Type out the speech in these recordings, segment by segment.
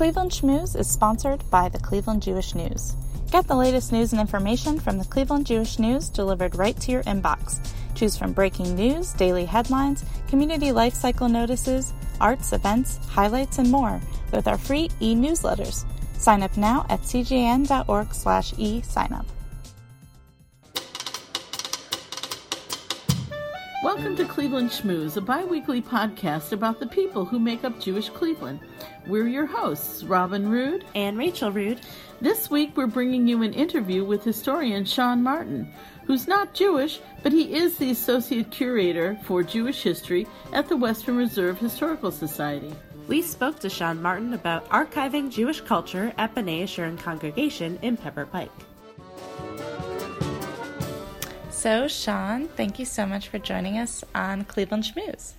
Cleveland Schmooze is sponsored by the Cleveland Jewish News. Get the latest news and information from the Cleveland Jewish News delivered right to your inbox. Choose from breaking news, daily headlines, community life cycle notices, arts, events, highlights, and more with our free e-newsletters. Sign up now at cjn.org slash e-signup. Welcome to Cleveland Schmooze, a bi weekly podcast about the people who make up Jewish Cleveland. We're your hosts, Robin Rood and Rachel Rood. This week we're bringing you an interview with historian Sean Martin, who's not Jewish, but he is the Associate Curator for Jewish History at the Western Reserve Historical Society. We spoke to Sean Martin about archiving Jewish culture at B'nai Yeshurun Congregation in Pepper Pike. So, Sean, thank you so much for joining us on Cleveland Schmooze.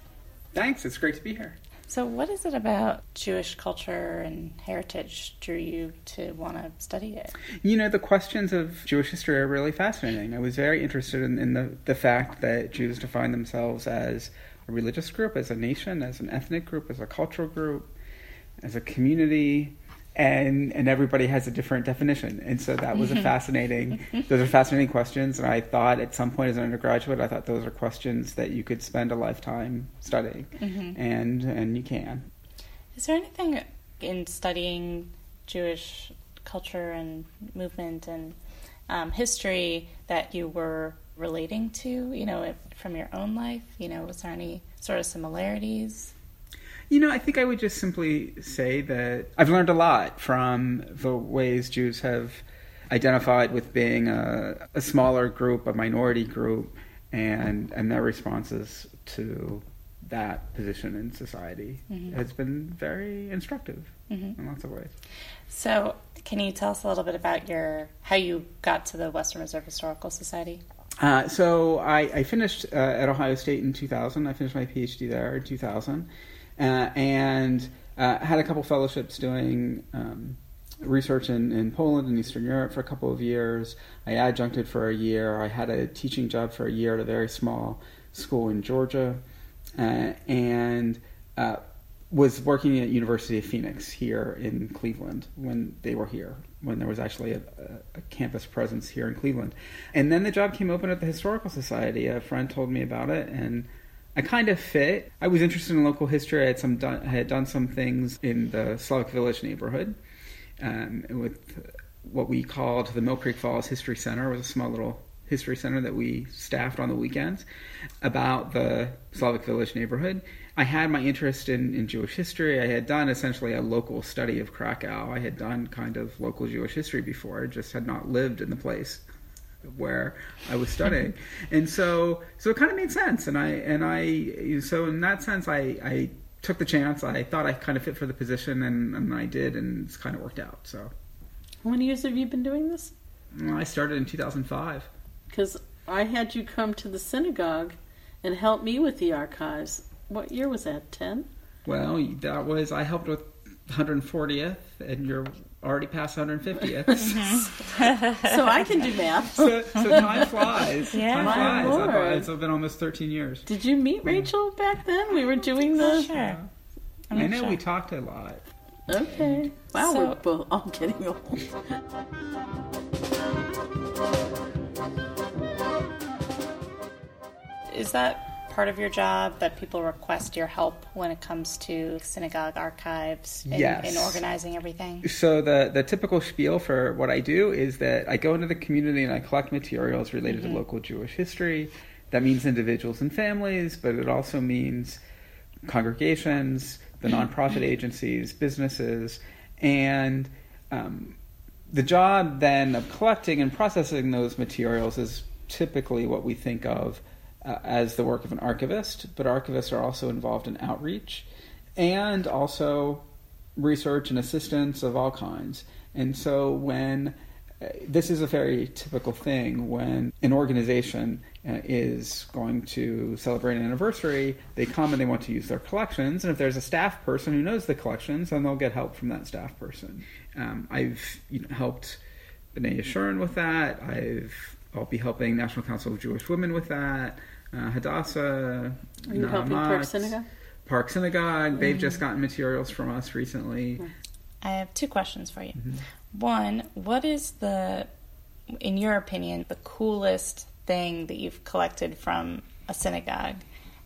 Thanks, it's great to be here. So, what is it about Jewish culture and heritage drew you to want to study it? You know, the questions of Jewish history are really fascinating. I was very interested in, in the, the fact that Jews define themselves as a religious group, as a nation, as an ethnic group, as a cultural group, as a community, and and everybody has a different definition. And so that was a fascinating those are fascinating questions. And i thought at some point as an undergraduate i thought those are questions that you could spend a lifetime studying. Mm-hmm. and and you can. Is there anything in studying jewish culture and movement and um, history that you were relating to you know from your own life? You know was there any sort of similarities you know, I think I would just simply say that I've learned a lot from the ways Jews have identified with being a, a smaller group, a minority group, and and their responses to that position in society mm-hmm. has been very instructive mm-hmm. in lots of ways. So, can you tell us a little bit about your how you got to the Western Reserve Historical Society? Uh, so, I, I finished uh, at Ohio State in 2000. I finished my PhD there in 2000, uh, and uh, had a couple fellowships doing um, research in, in Poland and Eastern Europe for a couple of years. I adjuncted for a year. I had a teaching job for a year at a very small school in Georgia, uh, and uh, was working at University of Phoenix here in Cleveland when they were here, when there was actually a, a, campus presence here in Cleveland. And then the job came open at the Historical Society. A friend told me about it, and I kind of fit. I was interested in local history. I had some done, had done some things in the Slavic Village neighborhood um, with what we called the Mill Creek Falls History Center. It was a small little history center that we staffed on the weekends about the Slavic Village neighborhood. I had my interest in, in Jewish history. I had done essentially a local study of Krakow. I had done kind of local Jewish history before, I just had not lived in the place where I was studying, and so so it kind of made sense. And I and I so in that sense, I I took the chance. I thought I kind of fit for the position, and, and I did, and it's kind of worked out. So, how many years have you been doing this? Well, I started in 2005. Because I had you come to the synagogue and help me with the archives. What year was that? Ten. Well, that was I helped with 140th, and you're already past 150th. Mm-hmm. so I can do math. So, so time flies. Yeah, time flies. Lord. I've, it's been almost 13 years. Did you meet Rachel back then? We were doing the. Sure. I know sure. we talked a lot. Okay. Wow, so, we're both all getting old. Is that part of your job that people request your help when it comes to synagogue archives and, yes. in organizing everything? So the the typical spiel for what I do is that I go into the community and I collect materials related mm-hmm. to local Jewish history. That means individuals and families, but it also means congregations, the nonprofit agencies, businesses, and um, the job then of collecting and processing those materials is typically what we think of uh, as the work of an archivist, but archivists are also involved in outreach and also research and assistance of all kinds. And so when uh, this is a very typical thing when an organization uh, is going to celebrate an anniversary, they come and they want to use their collections. And if there's a staff person who knows the collections, then they'll get help from that staff person. Um, I've you know, helped B'nai Yeshurun with that. I've I'll be helping National Council of Jewish Women with that Uh, Hadassah. Are you helping Park Synagogue? Park Synagogue. They've mm-hmm. just gotten materials from us recently. I have two questions for you. Mm-hmm. One, what is the, in your opinion, the coolest thing that you've collected from a synagogue?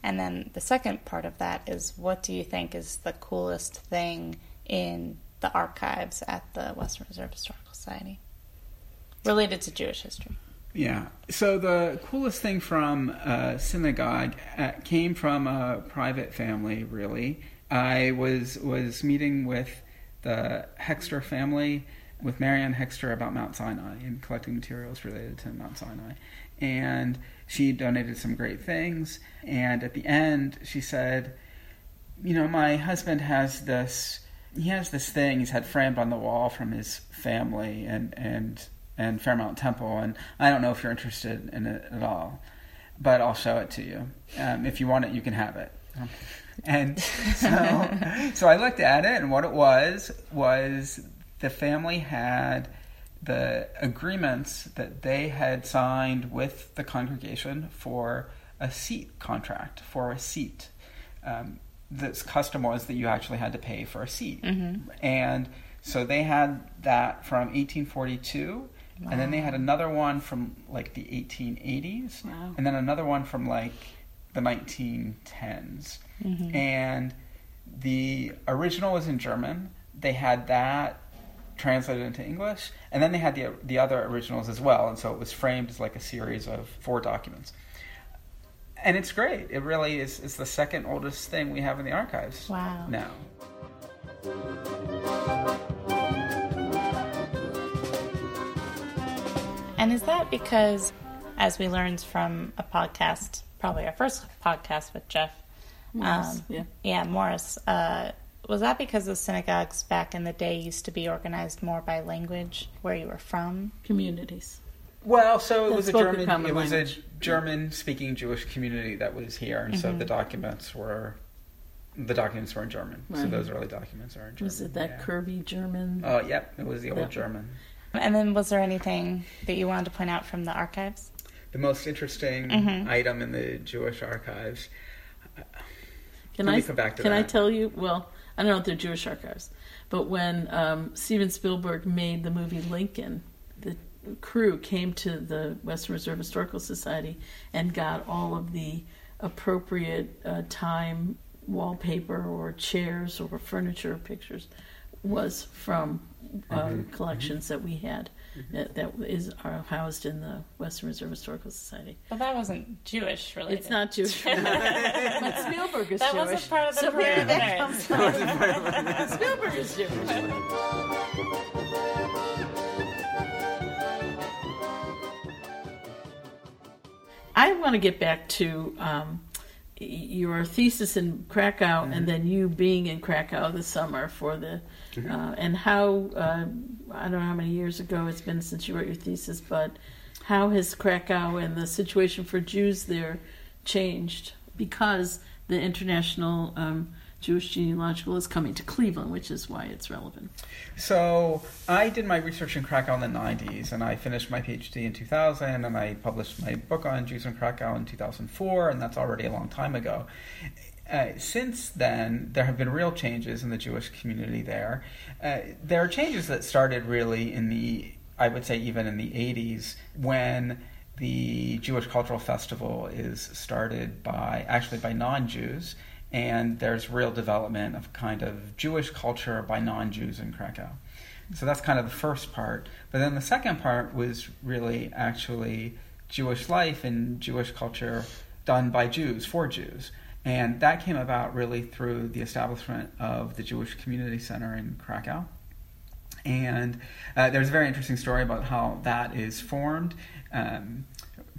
And then the second part of that is, what do you think is the coolest thing in the archives at the Western Reserve Historical Society related to Jewish history? Yeah. So the coolest thing from a synagogue uh, came from a private family. Really, I was was meeting with the Hexter family with Marianne Hexter about Mount Sinai and collecting materials related to Mount Sinai, and she donated some great things. And at the end, she said, "You know, my husband has this." He has this thing he's had framed on the wall from his family, and, and and Fairmount Temple, and I don't know if you're interested in it at all, but I'll show it to you. Um, if you want it, you can have it. And so, so I looked at it, and what it was was the family had the agreements that they had signed with the congregation for a seat contract for a seat. Um, this custom was that you actually had to pay for a seat, and so they had that from 1842 and then they had another one from like the 1880s, Wow. and then another one from like the 1910s. Mm-hmm. And the original was in German. They had that translated into English, and then they had the the other originals as well. And so it was framed as like a series of four documents. And it's great. It really is. It's the second oldest thing we have in the archives. Wow. Now. And is that because, as we learned from a podcast, probably our first podcast with Jeff, Morris, um, yeah. yeah, Morris, uh, was that because the synagogues back in the day used to be organized more by language, where you were from? Communities. Well, so it was a German. It was language. a German-speaking Jewish community that was here, and so the documents were the documents were in German. So those early documents are in German. Was it that yeah. curvy German? Oh, yep. It was the old Yeah. German. And then, was there anything that you wanted to point out from the archives? The most interesting Mhm. item in the Jewish archives. Can Let I come back to can I tell you? Well, I don't know if they're Jewish archives, but when um, Steven Spielberg made the movie Lincoln, the crew came to the Western Reserve Historical Society and got all of the appropriate uh, time wallpaper or chairs or furniture pictures was from uh, Mm-hmm. collections that we had that, that is are housed in the Western Reserve Historical Society. But that wasn't Jewish related. It's not Jewish, but Spielberg is That Jewish. wasn't part of the so maybe that comes from Spielberg is Jewish. I want to get back to um, y- your thesis in Krakow, and then you being in Krakow this summer for the, uh, and how uh, I don't know how many years ago it's been since you wrote your thesis, but how has Krakow and the situation for Jews there changed because the International um, Jewish Genealogical is coming to Cleveland, which is why it's relevant. So I did my research in Krakow in the 90s, and I finished my PhD in 2000, and I published my book on Jews in Krakow in 2004, and that's already a long time ago. Uh, since then, there have been real changes in the Jewish community there. Uh, there are changes that started really in the, I would say, even in the 80s, when the Jewish Cultural Festival is started by actually by non-Jews, and there's real development of kind of Jewish culture by non-Jews in Krakow. So that's kind of the first part. But then the second part was really actually Jewish life and Jewish culture done by Jews for Jews. And that came about really through the establishment of the Jewish Community Center in Krakow. And uh, there's a very interesting story about how that is formed. Um,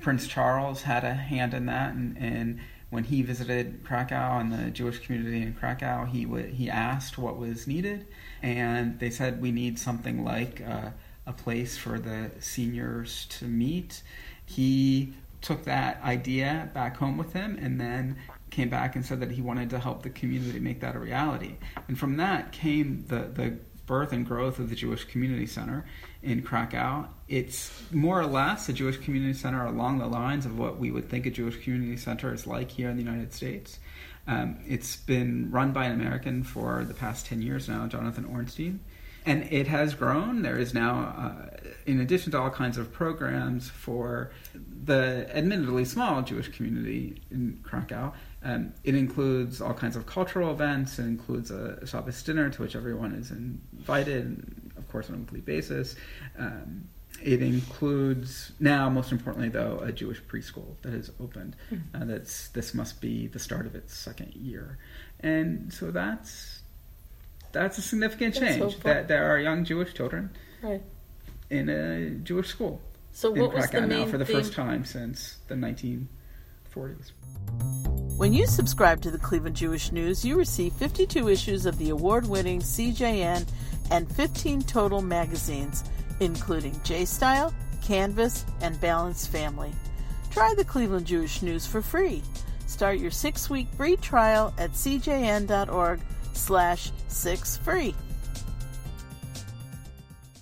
Prince Charles had a hand in that, and, and when he visited Krakow and the Jewish community in Krakow, he w- he asked what was needed, and they said we need something like uh, a place for the seniors to meet. He took that idea back home with him, and then came back and said that he wanted to help the community make that a reality. And from that came the the birth and growth of the Jewish Community Center in Krakow. It's more or less a Jewish community center along the lines of what we would think a Jewish community center is like here in the United States. Um, it's been run by an American for the past 10 years now, Jonathan Ornstein. And it has grown. There is now, uh, in addition to all kinds of programs for the admittedly small Jewish community in Krakow, um, it includes all kinds of cultural events. It includes a Shabbos dinner to which everyone is invited, of course, on a weekly basis. Um, it includes now, most importantly, though, a Jewish preschool that has opened. Uh, that's this must be the start of its second year, and so that's that's a significant That's change. That there are young Jewish children Right. in a Jewish school So in what was the Krakow main now for the theme? first time since the 1940s. When you subscribe to the Cleveland Jewish News, you receive 52 issues of the award winning CJN and 15 total magazines, including J Style, Canvas, and Balanced Family. Try the Cleveland Jewish News for free. Start your six week free trial at cjn.org slash six free.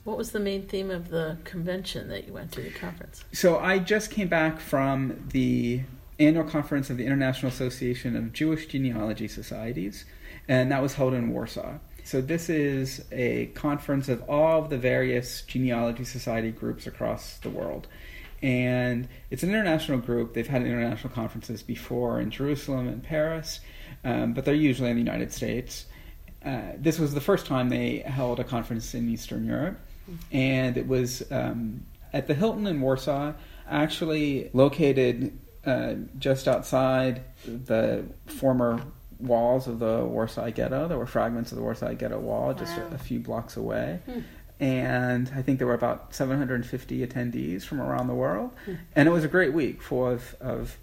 What was the main theme of the convention that you went to, the conference? So I just came back from the annual conference of the International Association of Jewish Genealogy Societies, and that was held in Warsaw. So this is a conference of all of the various genealogy society groups across the world. And it's an international group. They've had international conferences before in Jerusalem and Paris, um, but they're usually in the United States. Uh, this was the first time they held a conference in Eastern Europe, and it was um, at the Hilton in Warsaw, actually located uh, just outside the former walls of the Warsaw Ghetto. There were fragments of the Warsaw Ghetto wall just a, a few blocks away. And I think there were about 750 attendees from around the world. And it was a great week full of, of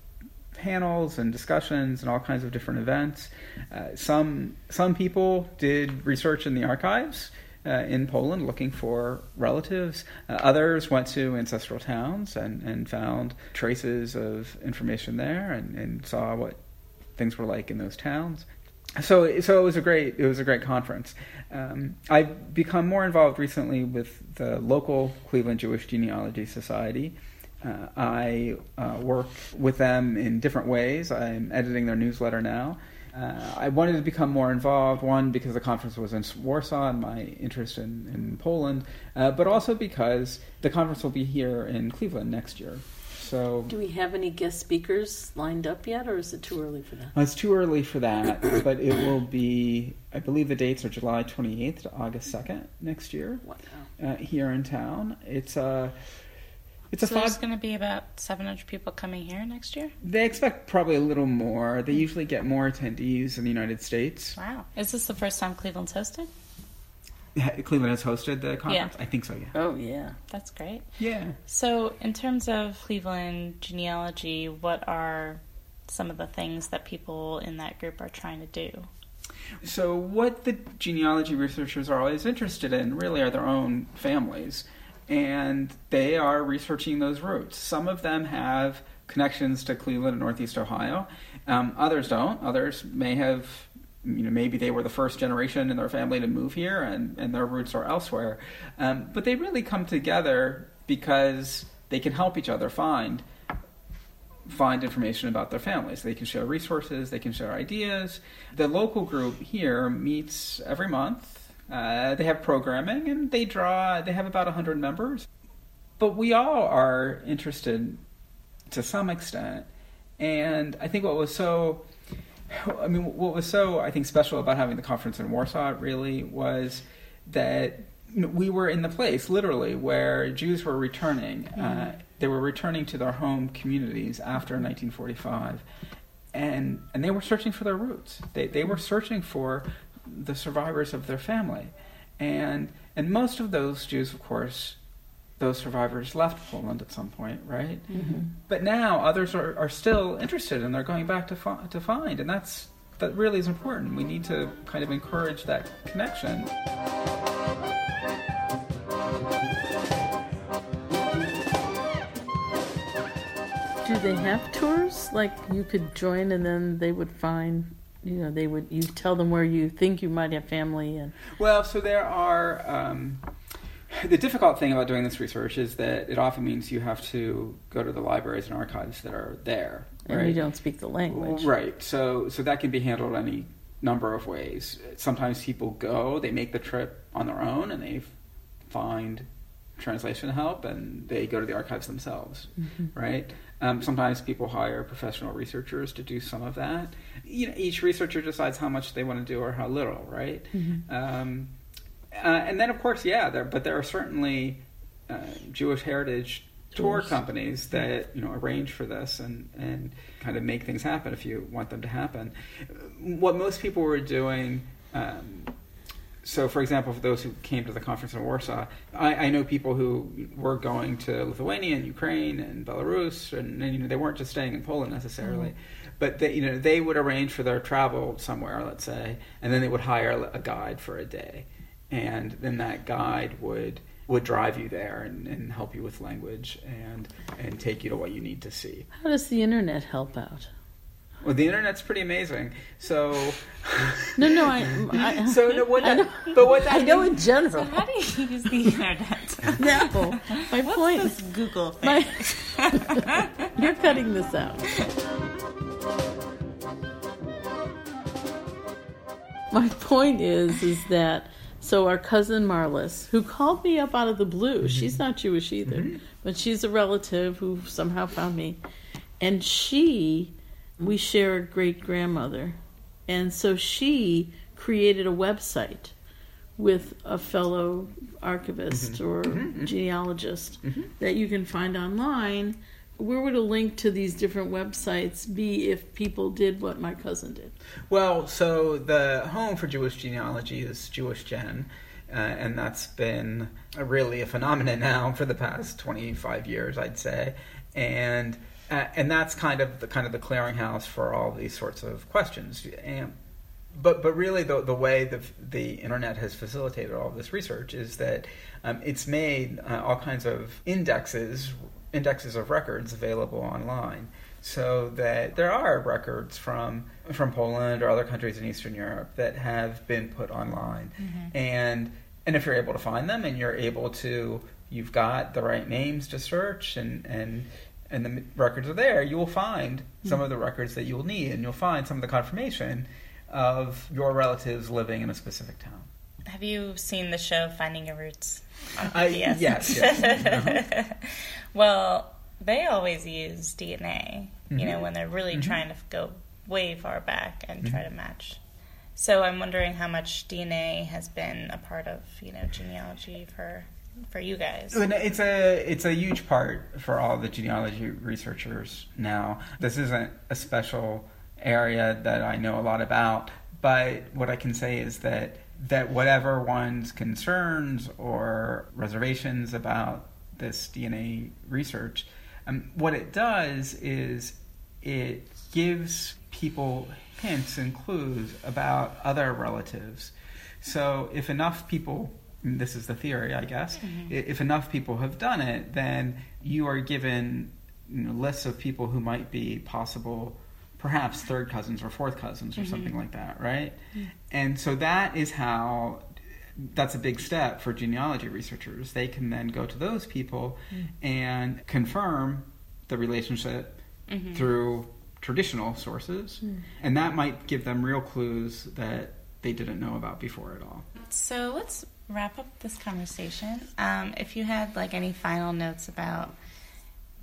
panels and discussions and all kinds of different events. Uh, some some people did research in the archives uh, in Poland looking for relatives. Uh, others went to ancestral towns and, and found traces of information there and, and saw what things were like in those towns. So, so it was a great it was a great conference. Um, I've become more involved recently with the local Cleveland Jewish Genealogy Society. Uh, I uh, work with them in different ways. I'm editing their newsletter now. Uh, I wanted to become more involved, one, because the conference was in Warsaw and my interest in, in Poland, uh, but also because the conference will be here in Cleveland next year. So Do we have any guest speakers lined up yet, or is it too early for that? uh, it's too early for that, but it will be, I believe the dates are July 28th to August 2nd next year Wow. uh, here in town. It's a, it's a So five. there's going to be about 700 people coming here next year? They expect probably a little more. They usually get more attendees in the United States. Wow. Is this the first time Cleveland's hosting? Cleveland has hosted the conference. Yeah. I think so. Yeah. Oh, yeah. That's great. Yeah. So, in terms of Cleveland genealogy, what are some of the things that people in that group are trying to do? So, what the genealogy researchers are always interested in really are their own families, and they are researching those roots. Some of them have connections to Cleveland and Northeast Ohio, um, others don't. Others may have, you know, maybe they were the first generation in their family to move here, and, and their roots are elsewhere. Um, but they really come together because they can help each other find find information about their families. They can share resources, they can share ideas. The local group here meets every month. Uh, they have programming and they draw, they have about 100 members. But we all are interested to some extent. And I think what was so, I mean, what was so, I think, special about having the conference in Warsaw really was that we were in the place, literally, where Jews were returning. Uh, they were returning to their home communities after 1945, and and they were searching for their roots. They they were searching for the survivors of their family, and and most of those Jews, of course, those survivors left Poland at some point, right? Mm-hmm. But now others are, are still interested, and they're going back to fi- to find, and that's that really is important. We need to kind of encourage that connection. Do they have tours? Like you could join and then they would find, you know, they would, you tell them where you think you might have family and. Well, so there are. Um, the difficult thing about doing this research is that it often means you have to go to the libraries and archives that are there. And you don't speak the language. Right. So so that can be handled any number of ways. Sometimes people go, they make the trip on their own, and they find translation help, and they go to the archives themselves, mm-hmm. right? Um, sometimes people hire professional researchers to do some of that. You know, each researcher decides how much they want to do or how little, right? Mm-hmm. Um, uh, and then, of course, yeah, there, but there are certainly uh, Jewish heritage tour companies that you know arrange for this and and kind of make things happen if you want them to happen. What most people were doing. Um, so, for example, for those who came to the conference in Warsaw, I, I, know people who were going to Lithuania and Ukraine and Belarus, and, and you know they weren't just staying in Poland necessarily, mm-hmm. but they, you know they would arrange for their travel somewhere, let's say, and then they would hire a guide for a day, and then that guide would would drive you there and, and help you with language and and take you to what you need to see. How does the internet help out? Well, the internet's pretty amazing. So, no, no, I. I so, no, what that, but what that I know in general. So how do you use the internet? no, my What's point. This Google thing. My, you're cutting this out. My point is, is that so our cousin Marlis, who called me up out of the blue, mm-hmm. she's not Jewish either, mm-hmm. but she's a relative who somehow found me, and she, we share a great grandmother, and so she created a website with a fellow archivist mm-hmm. or mm-hmm. genealogist mm-hmm. that you can find online where would a link to these different websites be if people did what my cousin did? Well, so the home for Jewish genealogy is JewishGen, uh, and that's been a really a phenomenon now for the past 25 years, I'd say, and uh, and that's kind of the kind of the clearinghouse for all these sorts of questions. And, but but really, the the way the the internet has facilitated all this research is that um, it's made uh, all kinds of indexes indexes of records available online so that there are records from from Poland or other countries in Eastern Europe that have been put online mm-hmm. and and if you're able to find them and you're able to you've got the right names to search and and and the records are there you will find mm-hmm. some of the records that you will need and you'll find some of the confirmation of your relatives living in a specific town have you seen the show Finding Your Roots? Uh, yes. yes, yes. well, they always use DNA, mm-hmm. you know, mm-hmm. when they're really mm-hmm. trying to go way far back and mm-hmm. try to match. So I'm wondering how much DNA has been a part of, you know, genealogy for for you guys. It's a it's a huge part for all the genealogy researchers now. This isn't a special area that I know a lot about, but what I can say is that that whatever one's concerns or reservations about this DNA research, um, what it does is it gives people hints and clues about other relatives. So if enough people, this is the theory, I guess, mm-hmm. if enough people have done it, then you are given you know, lists of people who might be possible perhaps third cousins or fourth cousins or mm-hmm. something like that, right? Mm-hmm. And so that is how that's a big step for genealogy researchers. They can then go to those people mm-hmm. and confirm the relationship mm-hmm. through traditional sources, mm. and that might give them real clues that they didn't know about before at all. So let's wrap up this conversation. Um, if you had like any final notes about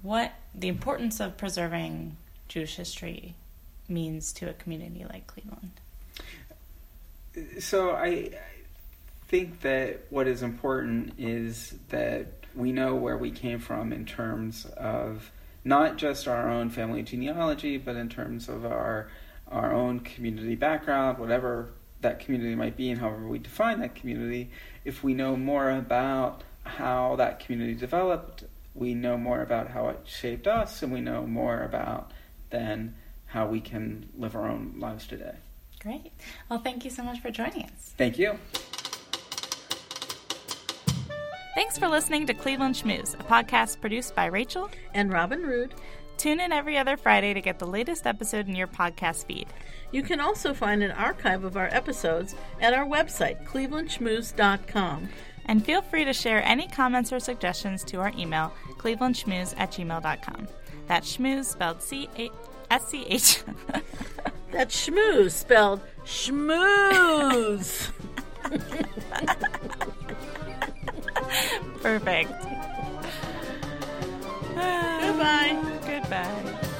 what the importance of preserving Jewish history means to a community like Cleveland? So I think that what is important is that we know where we came from in terms of not just our own family genealogy, but in terms of our our own community background, whatever that community might be, and however we define that community. If we know more about how that community developed, we know more about how it shaped us, and we know more about then how we can live our own lives today. Great. Well, thank you so much for joining us. Thank you. Thanks for listening to Cleveland Schmooze, a podcast produced by Rachel and Robin Rood. Tune in every other Friday to get the latest episode in your podcast feed. You can also find an archive of our episodes at our website, clevelandschmooze.com. And feel free to share any comments or suggestions to our email, clevelandschmooze at gmail.com. That's schmooze spelled C A S C H. That's schmooze spelled schmooze. Perfect. Goodbye. Goodbye.